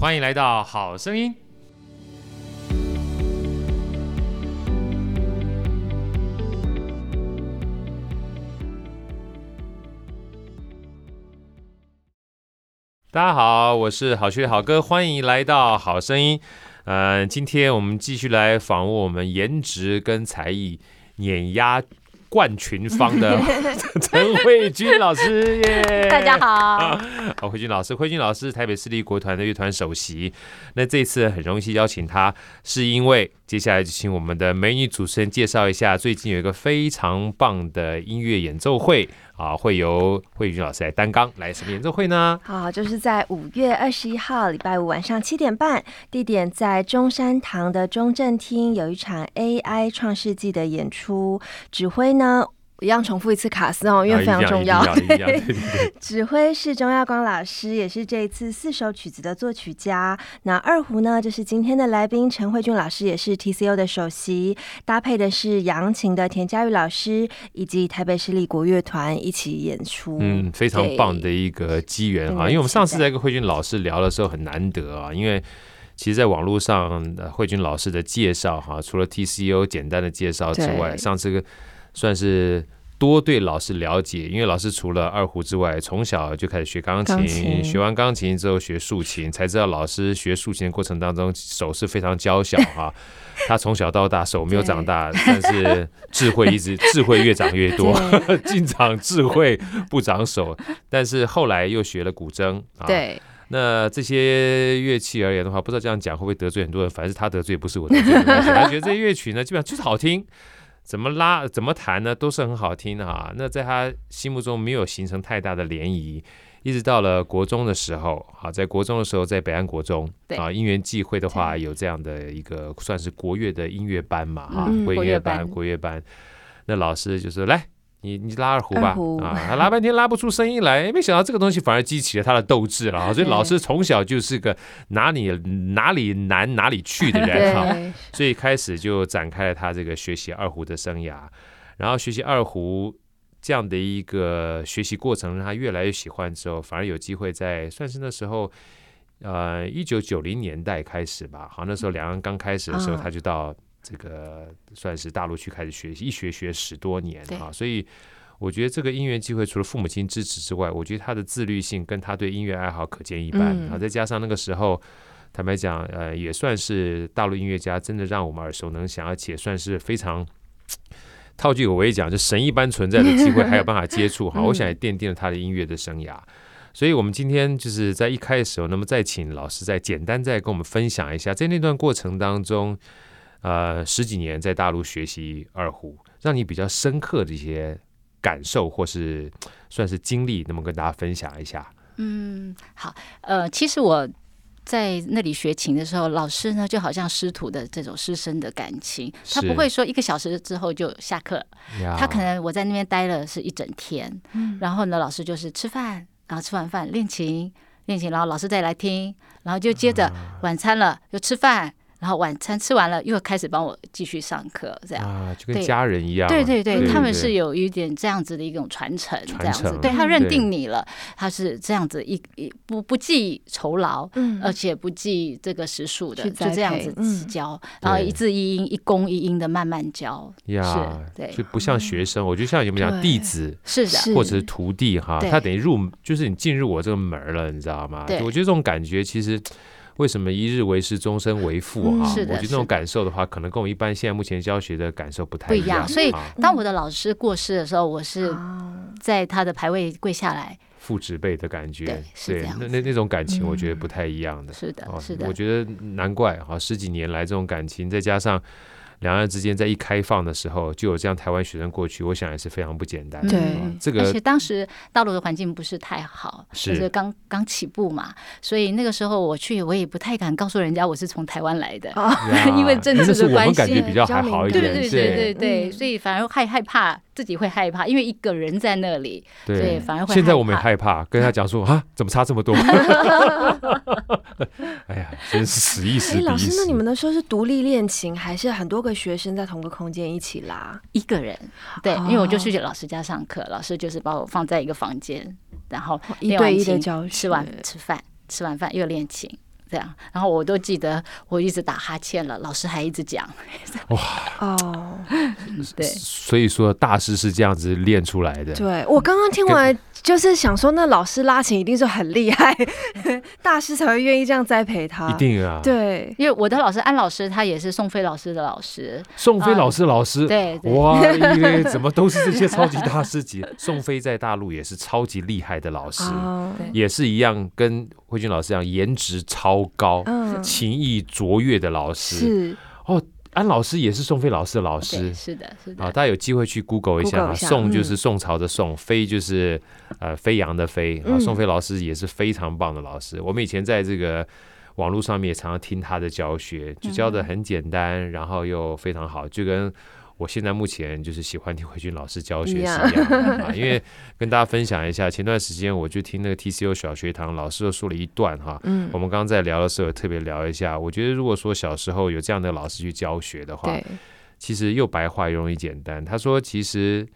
欢迎来到好声音。大家好，我是好学好哥，欢迎来到好声音。嗯，今天我们继续来访问我们颜值跟才艺碾压冠群芳的 陈慧君老师耶！Yeah! 大家好，好，慧君老师，慧君老师台北市立国团的乐团首席。那这次很荣幸邀请他，是因为接下来就请我们的美女主持人介绍一下，最近有一个非常棒的音乐演奏会啊，会由慧君老师来担纲，来什么演奏会呢？好，就是在五月二十一号礼拜五晚上七点半，地点在中山堂的中正厅，有一场 AI 创世纪的演出，指挥呢。一样重复一次卡斯哦，因为非常重要。指挥是钟耀光老师，也是这一次四首曲子的作曲家。那二胡呢，就是今天的来宾陈慧君老师，也是 TCO 的首席。搭配的是扬琴的田佳玉老师，以及台北市立国乐团一起演出。嗯，非常棒的一个机缘啊！因为我们上次在跟慧君老师聊的时候很难得啊，因为其实在网络上慧君老师的介绍哈，除了 TCO 简单的介绍之外，上次个。算是多对老师了解，因为老师除了二胡之外，从小就开始学钢琴，钢琴学完钢琴之后学竖琴，才知道老师学竖琴的过程当中手是非常娇小哈。他从小到大手没有长大，但是智慧一直 智慧越长越多，尽长智慧不长手。但是后来又学了古筝啊。对，那这些乐器而言的话，不知道这样讲会不会得罪很多人？反正是他得罪，不是我得罪。他觉得这些乐曲呢，基本上就是好听。怎么拉怎么弹呢，都是很好听的哈。那在他心目中没有形成太大的涟漪，一直到了国中的时候，好，在国中的时候，在北安国中啊，因缘际会的话，有这样的一个算是国乐的音乐班嘛，哈，国乐班，国乐班，那老师就说来。你你拉二胡吧，胡啊，他拉半天拉不出声音来，没想到这个东西反而激起了他的斗志了啊，所以老师从小就是个哪里哪里难哪里去的人哈，所以开始就展开了他这个学习二胡的生涯，然后学习二胡这样的一个学习过程让他越来越喜欢之后，反而有机会在算是那时候，呃，一九九零年代开始吧，好，那时候两岸刚开始的时候，他就到。这个算是大陆去开始学习，一学学十多年啊，所以我觉得这个因缘机会，除了父母亲支持之外，我觉得他的自律性跟他对音乐爱好可见一斑啊。再加上那个时候，坦白讲，呃，也算是大陆音乐家真的让我们耳熟能详，而且算是非常套句我也讲，就神一般存在的机会，还有办法接触哈。我想也奠定了他的音乐的生涯。所以，我们今天就是在一开始那么再请老师再简单再跟我们分享一下，在那段过程当中。呃，十几年在大陆学习二胡，让你比较深刻的一些感受或是算是经历，能不能跟大家分享一下？嗯，好，呃，其实我在那里学琴的时候，老师呢就好像师徒的这种师生的感情，他不会说一个小时之后就下课，他可能我在那边待了是一整天，然后呢，老师就是吃饭，然后吃完饭练琴，练琴，然后老师再来听，然后就接着晚餐了，又吃饭。然后晚餐吃完了，又开始帮我继续上课，这样啊，就跟家人一样。对对对，他们是有一点这样子的一种传承，这样子。对，他认定你了，他是这样子一一不不计酬劳，嗯，而且不计这个时数的，就这样子教，然后一字一音，一公一音的慢慢教。呀，对，就不像学生，我觉得像你们讲弟子是的，或者是徒弟哈，他等于入就是你进入我这个门了，你知道吗？对，我觉得这种感觉其实。为什么一日为师，终身为父啊？我觉得那种感受的话，可能跟我一般现在目前教学的感受不太一样。不一样，所以当我的老师过世的时候，我是在他的牌位跪下来，父执辈的感觉。对，是。那那那种感情，我觉得不太一样的。是的，是的。我觉得难怪哈，十几年来这种感情，再加上。两岸之间在一开放的时候，就有这样台湾学生过去，我想也是非常不简单的。对，这个而且当时大陆的环境不是太好，是刚刚起步嘛，所以那个时候我去，我也不太敢告诉人家我是从台湾来的，因为政治的关系，感觉比较还好一点。对对对对对，所以反而害害怕。自己会害怕，因为一个人在那里，对，反而会。现在我们也害怕，跟他讲说啊，怎么差这么多？哎呀，真是死意思。老师，那你们那时候是独立恋情，还是很多个学生在同个空间一起拉？一个人，对，因为我就去老师家上课，老师就是把我放在一个房间，然后一对一的教，吃完吃饭，吃完饭又练琴。这样，然后我都记得我一直打哈欠了，老师还一直讲。哇哦，对，所以说大师是这样子练出来的。对，我刚刚听完。就是想说，那老师拉琴一定是很厉害，大师才会愿意这样栽培他。一定啊，对，因为我的老师安老师，他也是宋飞老师的老师。宋飞老师，老师，对，哇，因为怎么都是这些超级大师级？宋飞在大陆也是超级厉害的老师，也是一样，跟慧君老师一样，颜值超高，琴艺卓越的老师。是哦。安老师也是宋飞老师的老师，是的，是的。啊，大家有机会去 Google 一下啊。宋就是宋朝的宋，飞就是呃飞扬的飞啊。宋飞老师也是非常棒的老师。我们以前在这个网络上面也常常听他的教学，就教的很简单，然后又非常好，就跟。我现在目前就是喜欢 听慧君老师教学是一样的啊，因为跟大家分享一下，前段时间我去听那个 TCU 小学堂老师又说了一段哈，嗯，我们刚刚在聊的时候特别聊一下，我觉得如果说小时候有这样的老师去教学的话，其实又白话又容易简单。他说，其实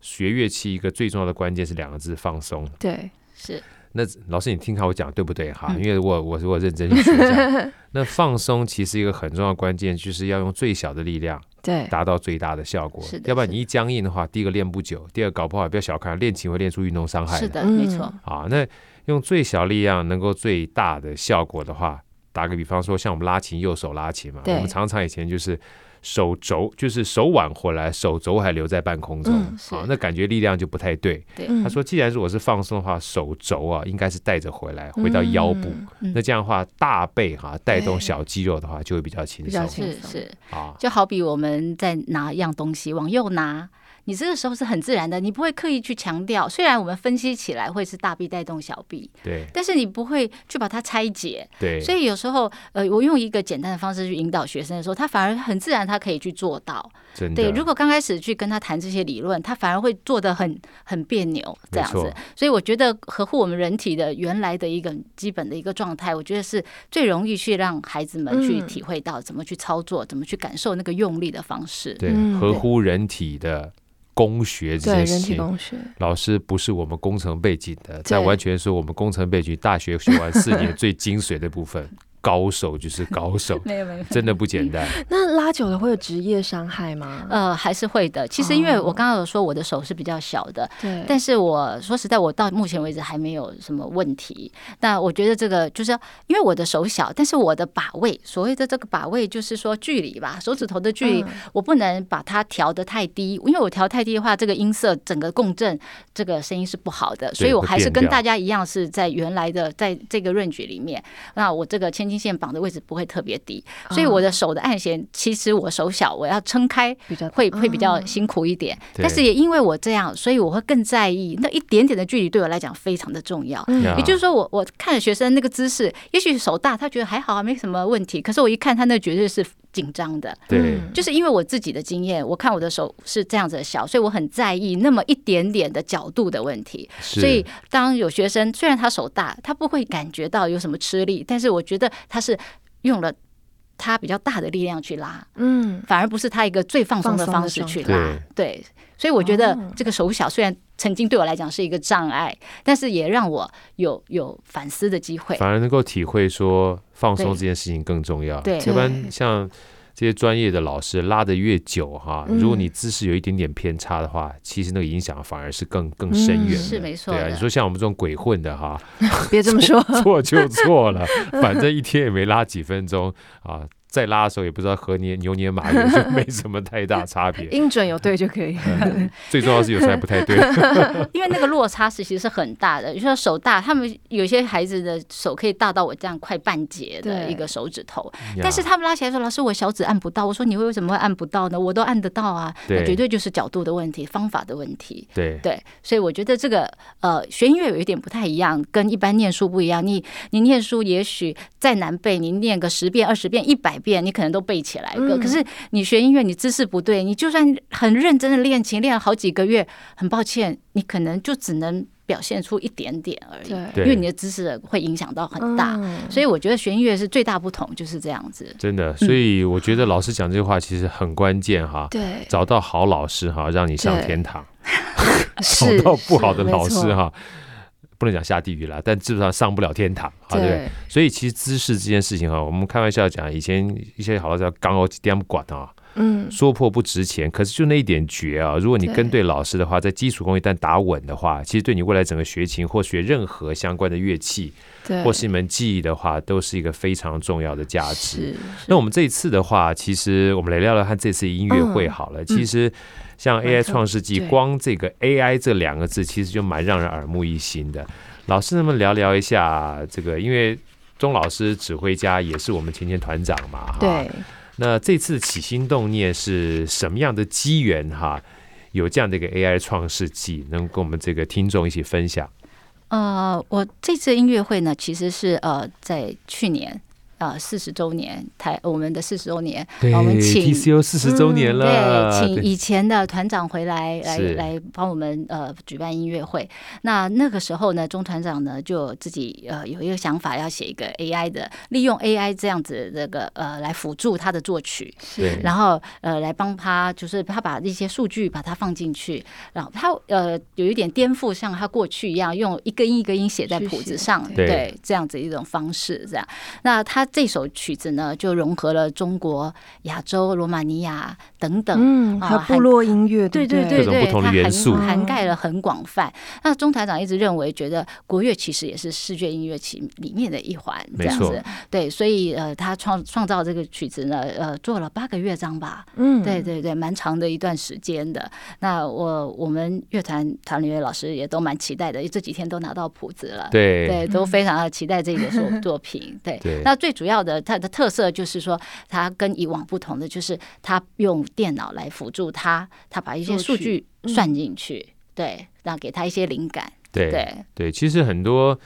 学乐器一个最重要的关键是两个字：放松。对，是。那老师，你听看我讲对不对哈？因为我我我认真去学 一下。那放松其实一个很重要的关键，就是要用最小的力量，对，达到最大的效果。要不然你一僵硬的话，第一个练不久，第二搞不好不要小看练琴会练出运动伤害。是的，没错。啊，那用最小力量能够最大的效果的话，打个比方说，像我们拉琴，右手拉琴嘛，我们常常以前就是。手肘就是手腕回来，手肘还留在半空中，啊、嗯，那感觉力量就不太对。对，他说，既然如果是放松的话，手肘啊应该是带着回来，回到腰部。嗯、那这样的话，大背哈、啊、带动小肌肉的话，就会比较轻松。是是啊，就好比我们在拿一样东西往右拿。你这个时候是很自然的，你不会刻意去强调。虽然我们分析起来会是大臂带动小臂，对，但是你不会去把它拆解，对。所以有时候，呃，我用一个简单的方式去引导学生的时候，他反而很自然，他可以去做到。真的。对，如果刚开始去跟他谈这些理论，他反而会做的很很别扭这样子。所以我觉得合乎我们人体的原来的一个基本的一个状态，我觉得是最容易去让孩子们去体会到怎么去操作，怎么去感受那个用力的方式。对，合乎人体的。工学这件事情，老师不是我们工程背景的，这完全是我们工程背景，大学学完四年 最精髓的部分。高手就是高手，没有没有，真的不简单。那拉久了会有职业伤害吗？呃，还是会的。其实因为我刚刚有说我的手是比较小的，对。但是我说实在，我到目前为止还没有什么问题。那我觉得这个就是因为我的手小，但是我的把位，所谓的这个把位就是说距离吧，手指头的距离，我不能把它调得太低，因为我调太低的话，这个音色整个共振，这个声音是不好的。所以我还是跟大家一样是在原来的在这个 range 里面。那我这个千金线绑的位置不会特别低，所以我的手的按弦，其实我手小，我要撑开会会比较辛苦一点。但是也因为我这样，所以我会更在意那一点点的距离，对我来讲非常的重要。也就是说，我我看着学生那个姿势，也许手大，他觉得还好啊，没什么问题。可是我一看他那绝对是紧张的。对，就是因为我自己的经验，我看我的手是这样子的小，所以我很在意那么一点点的角度的问题。所以当有学生虽然他手大，他不会感觉到有什么吃力，但是我觉得他是。用了他比较大的力量去拉，嗯，反而不是他一个最放松的方式去拉，对，所以我觉得这个手小虽然曾经对我来讲是一个障碍，但是也让我有有反思的机会，反而能够体会说放松这件事情更重要，对，要不然像。这些专业的老师拉得越久哈，如果你姿势有一点点偏差的话，嗯、其实那个影响反而是更更深远的。是没错。对啊，你说像我们这种鬼混的哈，别这么说，错就错了，反正一天也没拉几分钟啊。再拉的时候也不知道和年牛年马月，就没什么太大差别。音准有对就可以。最重要是有时候还不太对。因为那个落差是其实是很大的。你说手大，他们有些孩子的手可以大到我这样快半截的一个手指头，但是他们拉起来说：“老师，我小指按不到。”我说：“你为什么会按不到呢？我都按得到啊。”那绝对就是角度的问题，方法的问题。对对，所以我觉得这个呃，学音乐有一点不太一样，跟一般念书不一样。你你念书也许再难背，你念个十遍、二十遍、一百遍。你可能都背起来个，可是你学音乐，你姿势不对，你就算很认真的练琴，练了好几个月，很抱歉，你可能就只能表现出一点点而已，因为你的姿势会影响到很大。所以我觉得学音乐是最大不同，就是这样子。真的，所以我觉得老师讲这句话其实很关键哈。对，找到好老师哈，让你上天堂；找到不好的老师哈。不能讲下地狱了，但基本上上不了天堂，对不对？所以其实姿势这件事情啊，我们开玩笑讲，以前一些好像叫刚好点管啊。嗯，说破不值钱，可是就那一点诀啊！如果你跟对老师的话，在基础功一旦打稳的话，其实对你未来整个学琴或学任何相关的乐器，对，或是一门技艺的话，都是一个非常重要的价值。那我们这一次的话，其实我们来聊聊看这次音乐会好了。嗯、其实像 AI 创世纪，光这个 AI 这两个字，其实就蛮让人耳目一新的。老师，能不能聊聊一下这个？因为钟老师指挥家也是我们前前团长嘛，对。那这次起心动念是什么样的机缘哈？有这样的一个 AI 创世纪，能跟我们这个听众一起分享？呃，我这次音乐会呢，其实是呃在去年。啊，四十周年台我们的四十周年，我们请 TCO 四十周年了，对，请以前的团长回来来来帮我们呃举办音乐会。那那个时候呢，钟团长呢就自己呃有一个想法，要写一个 AI 的，利用 AI 这样子这个呃来辅助他的作曲，是，然后呃来帮他，就是他把一些数据把它放进去，然后他呃有一点颠覆，像他过去一样，用一个音一个音写在谱子上，对，对，这样子一种方式这样。那他。这首曲子呢，就融合了中国、亚洲、罗马尼亚等等，嗯，还有部落音乐，对对对对，不同的元素涵盖了很广泛。那钟台长一直认为，觉得国乐其实也是世界音乐其里面的一环，这样子。对，所以呃，他创创造这个曲子呢，呃，做了八个乐章吧，嗯，对对对，蛮长的一段时间的。那我我们乐团唐林月老师也都蛮期待的，这几天都拿到谱子了，对对，都非常的期待这个作 作品。对，那最。主要的它的特色就是说，它跟以往不同的就是，它用电脑来辅助它，它把一些数据算进去，嗯、对，然后给它一些灵感。对对对，其实很多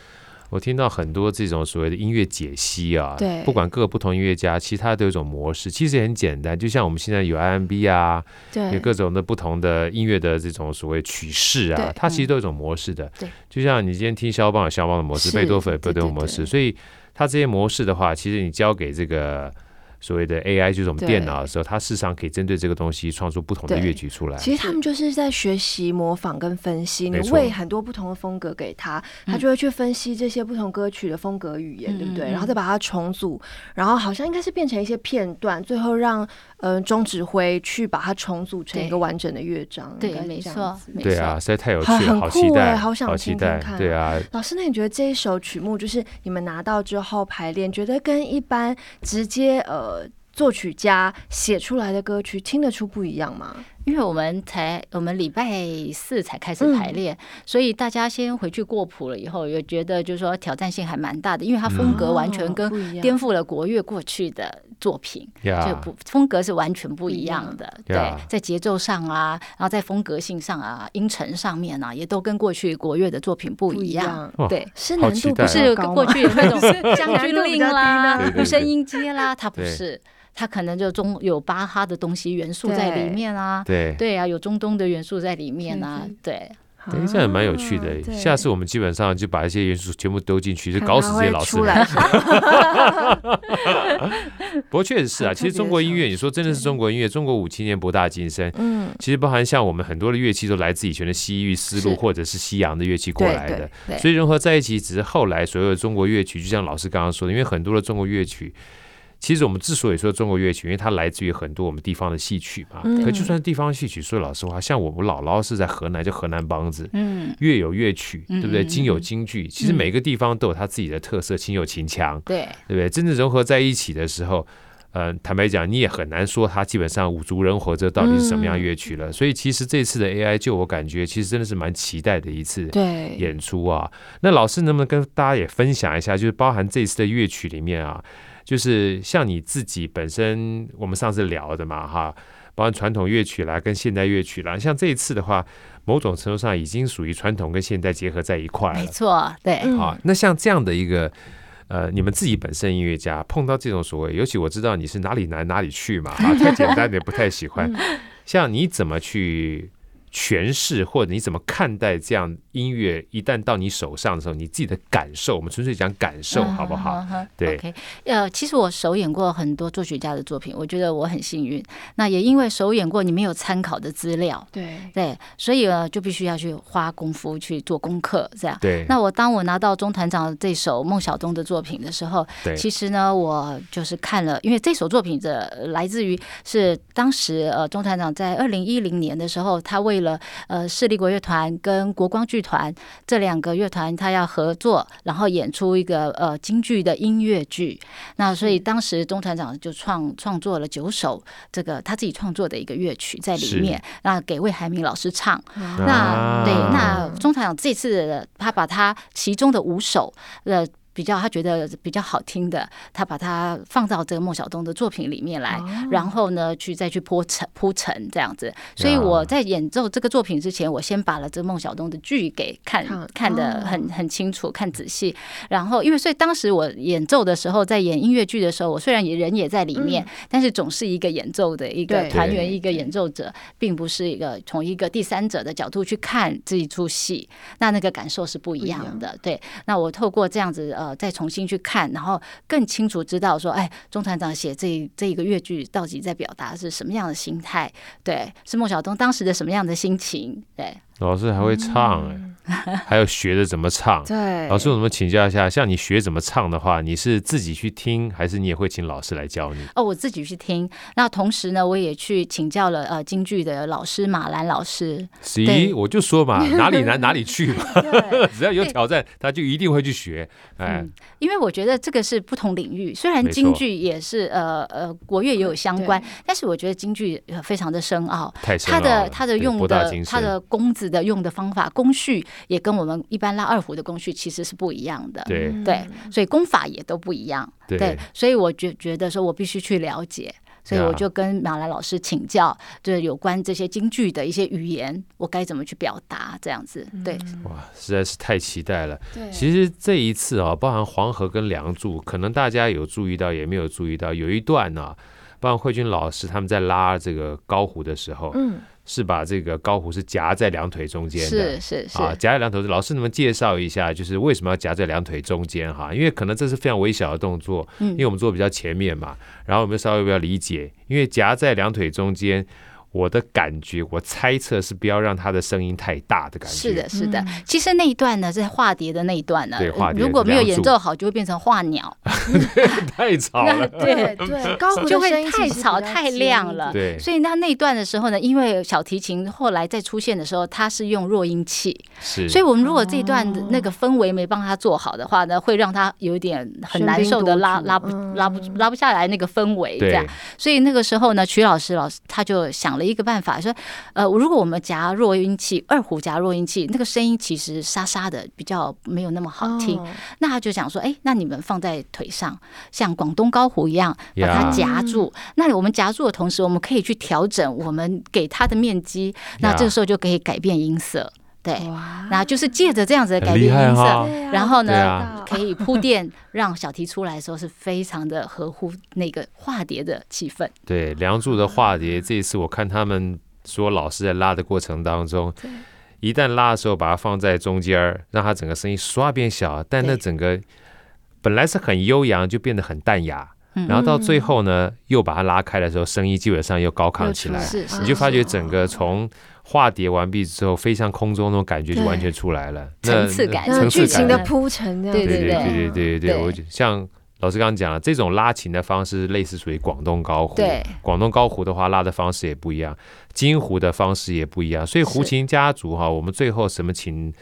我听到很多这种所谓的音乐解析啊，对，不管各个不同音乐家，其他都有一种模式，其实也很简单，就像我们现在有 IMB 啊，对，有各种的不同的音乐的这种所谓曲式啊，它其实都有一种模式的。对，就像你今天听肖邦有肖邦的模式，贝多芬有贝多芬模式，所以。它这些模式的话，其实你交给这个所谓的 AI，就是我们电脑的时候，它事实上可以针对这个东西创作不同的乐曲出来。其实他们就是在学习、模仿跟分析。你喂很多不同的风格给他，他就会去分析这些不同歌曲的风格语言，嗯、对不对？然后再把它重组，然后好像应该是变成一些片段，最后让嗯中指挥去把它重组成一个完整的乐章。对，没错，对啊，实在太有趣了，很酷哎，好想听听看。对啊，老师，那你觉得这一首曲目就是你们拿到之后排练，觉得跟一般直接呃？作曲家写出来的歌曲听得出不一样吗？因为我们才我们礼拜四才开始排练，嗯、所以大家先回去过谱了以后，也觉得就是说挑战性还蛮大的，因为它风格完全跟颠覆了国乐过去的作品，嗯、就不风格是完全不一样的。嗯、对，在节奏上啊，然后在风格性上啊，音程上面啊，也都跟过去国乐的作品不一样。一样对，是难度不是跟过去有那种 将军令啦、无声音阶啦，它不是。它可能就中有巴哈的东西元素在里面啊，对。对啊，有中东的元素在里面啊，对，等一下也蛮有趣的。下次我们基本上就把一些元素全部丢进去，就搞死这些老师。不过确实是啊，其实中国音乐，你说真的是中国音乐，中国五千年博大精深，嗯，其实包含像我们很多的乐器都来自以前的西域丝路或者是西洋的乐器过来的，所以融合在一起，只是后来所有的中国乐曲，就像老师刚刚说的，因为很多的中国乐曲。其实我们之所以说中国乐曲，因为它来自于很多我们地方的戏曲嘛。嗯、可就算地方戏曲，说老实话，像我们姥姥是在河南，叫河南梆子。嗯。乐有乐曲，对不对？京有京剧。其实每个地方都有它自己的特色，琴有琴腔。对。对不对？真正融合在一起的时候，嗯、呃，坦白讲，你也很难说它基本上五族人活着到底是什么样乐曲了。嗯、所以其实这次的 AI，就我感觉，其实真的是蛮期待的一次演出啊。那老师能不能跟大家也分享一下，就是包含这次的乐曲里面啊？就是像你自己本身，我们上次聊的嘛，哈，包含传统乐曲啦，跟现代乐曲啦，像这一次的话，某种程度上已经属于传统跟现代结合在一块了。没错，对。啊，那像这样的一个，呃，你们自己本身音乐家碰到这种所谓，尤其我知道你是哪里难哪里去嘛，啊，太简单的也不太喜欢。像你怎么去诠释或者你怎么看待这样音乐？一旦到你手上的时候，你自己的感受，我们纯粹讲感受，好不好？嗯、对。Okay. 呃，其实我首演过很多作曲家的作品，我觉得我很幸运。那也因为首演过，你没有参考的资料，对对，所以呢，就必须要去花功夫去做功课，这样。对。那我当我拿到钟团长这首孟小冬的作品的时候，对，其实呢，我就是看了，因为这首作品的来自于是当时呃钟团长在二零一零年的时候，他为了呃。市立国乐团跟国光剧团这两个乐团，他要合作，然后演出一个呃京剧的音乐剧。那所以当时钟团长就创创作了九首这个他自己创作的一个乐曲在里面，那给魏海敏老师唱。那对，那钟团长这次他把他其中的五首呃。比较他觉得比较好听的，他把它放到这个孟小冬的作品里面来，然后呢，去再去铺陈铺陈这样子。所以我在演奏这个作品之前，我先把了这个孟小冬的剧给看看得很很清楚，看仔细。然后因为所以当时我演奏的时候，在演音乐剧的时候，我虽然也人也在里面，但是总是一个演奏的一个团员，一个演奏者，并不是一个从一个第三者的角度去看这一出戏，那那个感受是不一样的。对，那我透过这样子呃。再重新去看，然后更清楚知道说，哎，钟团长写这这一个越剧到底在表达是什么样的心态？对，是孟小冬当时的什么样的心情？对。老师还会唱哎、欸，还有学着怎么唱。对，老师，我们请教一下，像你学怎么唱的话，你是自己去听，还是你也会请老师来教你？哦，我自己去听。那同时呢，我也去请教了呃京剧的老师马兰老师。咦，我就说嘛，哪里难哪里去嘛。只要有挑战，他就一定会去学。哎、嗯，因为我觉得这个是不同领域，虽然京剧也是呃呃国乐也有相关，但是我觉得京剧非常的深奥。太深奥了。他的他的用的他的弓子的用的方法工序也跟我们一般拉二胡的工序其实是不一样的，对。对，所以功法也都不一样，对，对所以我觉觉得说我必须去了解，所以我就跟马来老师请教，就是有关这些京剧的一些语言，我该怎么去表达这样子，对，哇，实在是太期待了。对，其实这一次啊，包含黄河跟梁祝，可能大家有注意到，也没有注意到，有一段呢、啊，包含慧君老师他们在拉这个高胡的时候，嗯。是把这个高虎是夹在两腿中间的，是是是啊，夹在两腿。老师，能不能介绍一下，就是为什么要夹在两腿中间哈？因为可能这是非常微小的动作，因为我们坐比较前面嘛，然后我们稍微比较理解，因为夹在两腿中间。我的感觉，我猜测是不要让他的声音太大的感觉。是的，是的。其实那一段呢，是化蝶的那一段呢。对，化蝶。如果没有演奏好，就会变成化鸟。太吵了。对对，高胡就会太吵太亮了。对。所以那那一段的时候呢，因为小提琴后来再出现的时候，它是用弱音器。是。所以我们如果这一段那个氛围没帮他做好的话呢，会让他有一点很难受的拉拉不拉不拉不下来那个氛围这样。所以那个时候呢，曲老师老师他就想了一个办法，说，呃，如果我们夹弱音器，二胡夹弱音器，那个声音其实沙沙的，比较没有那么好听。Oh. 那他就想说，哎，那你们放在腿上，像广东高胡一样，把它夹住。Yeah. 那我们夹住的同时，我们可以去调整我们给它的面积。那这个时候就可以改变音色。对，wow. 那就是借着这样子的改变音色，然后呢，啊、可以铺垫，让小提出来的时候是非常的合乎那个化蝶的气氛。对，梁祝的化蝶，这一次我看他们说老师在拉的过程当中，一旦拉的时候把它放在中间，让它整个声音唰变小，但那整个本来是很悠扬，就变得很淡雅。然后到最后呢，又把它拉开的时候，声音基本上又高亢起来，你就发觉整个从化蝶完毕之后，飞向空中那种感觉就完全出来了，层次感，层次感。的铺陈，对对对对对对对，我像老师刚刚讲了，这种拉琴的方式类似属于广东高胡，对，广东高胡的话拉的方式也不一样，京胡的方式也不一样，所以胡琴家族哈，我们最后什么琴？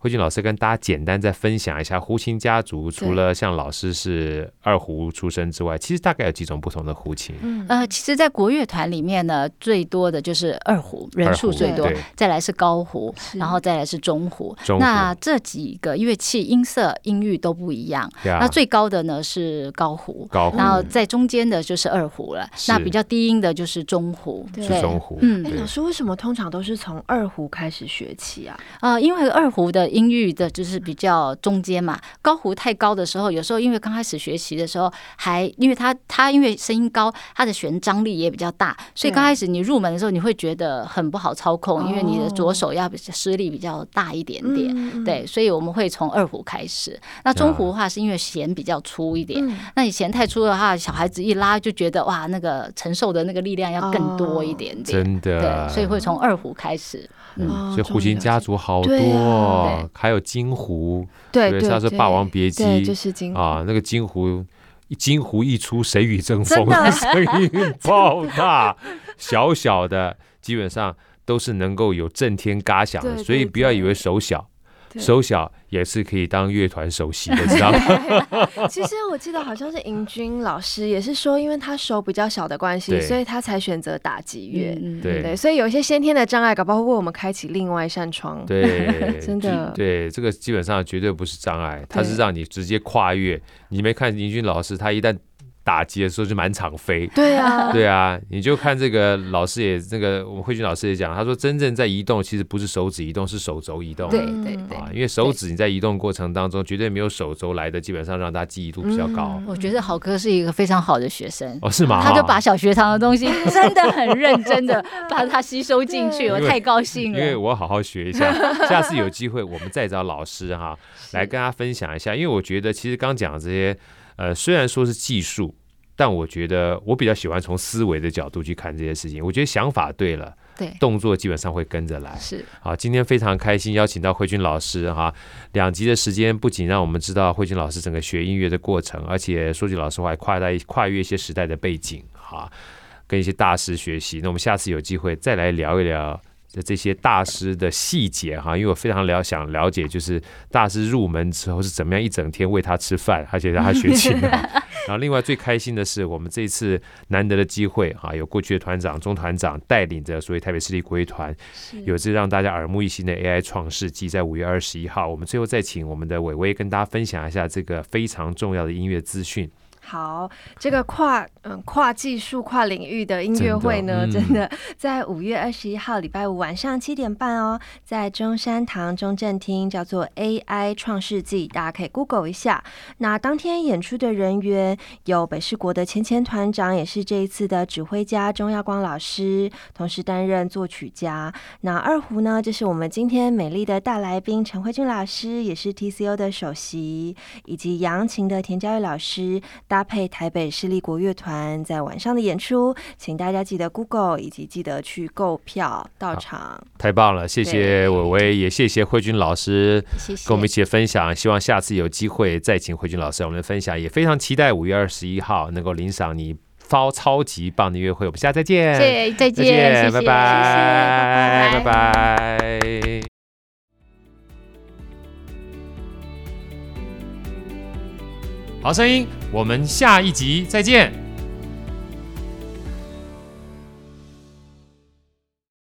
慧君老师跟大家简单再分享一下胡琴家族，除了像老师是二胡出身之外，其实大概有几种不同的胡琴。嗯，呃，其实，在国乐团里面呢，最多的就是二胡，人数最多，再来是高胡，然后再来是中胡。中胡。那这几个乐器音色音域都不一样。那最高的呢是高胡，高胡，然后在中间的就是二胡了。那比较低音的就是中胡，是中胡。嗯，哎，老师为什么通常都是从二胡开始学起啊？呃，因为二胡的。的音域的就是比较中间嘛。高胡太高的时候，有时候因为刚开始学习的时候，还因为他他因为声音高，他的弦张力也比较大，所以刚开始你入门的时候，你会觉得很不好操控，因为你的左手要施力比较大一点点。对，所以我们会从二胡开始。那中胡的话，是因为弦比较粗一点，那你弦太粗的话，小孩子一拉就觉得哇，那个承受的那个力量要更多一点点。真的，对，所以会从二胡开始。嗯，所以胡琴家族好多，还有金胡，对，像是《霸王别姬》，就是金啊，那个金胡，金胡一出，谁与争锋？声音爆大，小小的，基本上都是能够有震天嘎响的，所以不要以为手小。手小也是可以当乐团首席的，知道吗？其实我记得好像是银军老师也是说，因为他手比较小的关系，所以他才选择打击乐。对对，所以有一些先天的障碍，搞不好会为我们开启另外一扇窗。对，真的。对，这个基本上绝对不是障碍，他是让你直接跨越。你没看银军老师，他一旦。打击的时候就满场飞，对啊，对啊，你就看这个老师也，这个我们慧君老师也讲，他说真正在移动，其实不是手指移动，是手肘移动。对对对，因为手指你在移动过程当中，绝对没有手肘来的，基本上让他记忆度比较高。嗯、我觉得好哥是一个非常好的学生，哦，是吗？他就把小学堂的东西 真的很认真的把它吸收进去，我太高兴了。因为我好好学一下，下次有机会我们再找老师哈来跟大家分享一下，因为我觉得其实刚讲的这些，呃，虽然说是技术。但我觉得我比较喜欢从思维的角度去看这些事情。我觉得想法对了，对，动作基本上会跟着来。是，好，今天非常开心邀请到慧君老师哈，两集的时间不仅让我们知道慧君老师整个学音乐的过程，而且说句老实话，跨代跨越一些时代的背景哈，跟一些大师学习。那我们下次有机会再来聊一聊。这些大师的细节哈，因为我非常了想了解，就是大师入门之后是怎么样一整天喂他吃饭，而且让他学琴。然后另外最开心的是，我们这次难得的机会哈，有过去的团长、中团长带领着所谓台北市立国乐团，有这让大家耳目一新的 AI 创世纪，在五月二十一号，我们最后再请我们的伟伟跟大家分享一下这个非常重要的音乐资讯。好，这个跨嗯跨技术、跨领域的音乐会呢，真的，在五月二十一号礼拜五晚上七点半哦，在中山堂中正厅，叫做 AI 创世纪，大家可以 Google 一下。那当天演出的人员有北市国的前前团长，也是这一次的指挥家钟耀光老师，同时担任作曲家。那二胡呢，就是我们今天美丽的大来宾陈慧君老师，也是 TCO 的首席，以及扬琴的田佳玉老师。搭配台北市立国乐团在晚上的演出，请大家记得 Google，以及记得去购票到场。太棒了，谢谢伟伟，也谢谢慧君老师，谢谢跟我们一起分享。希望下次有机会再请慧君老师我们的分享，也非常期待五月二十一号能够领赏你超超级棒的音乐会。我们下次再见，谢谢，再见，拜拜，拜拜。好声音，我们下一集再见。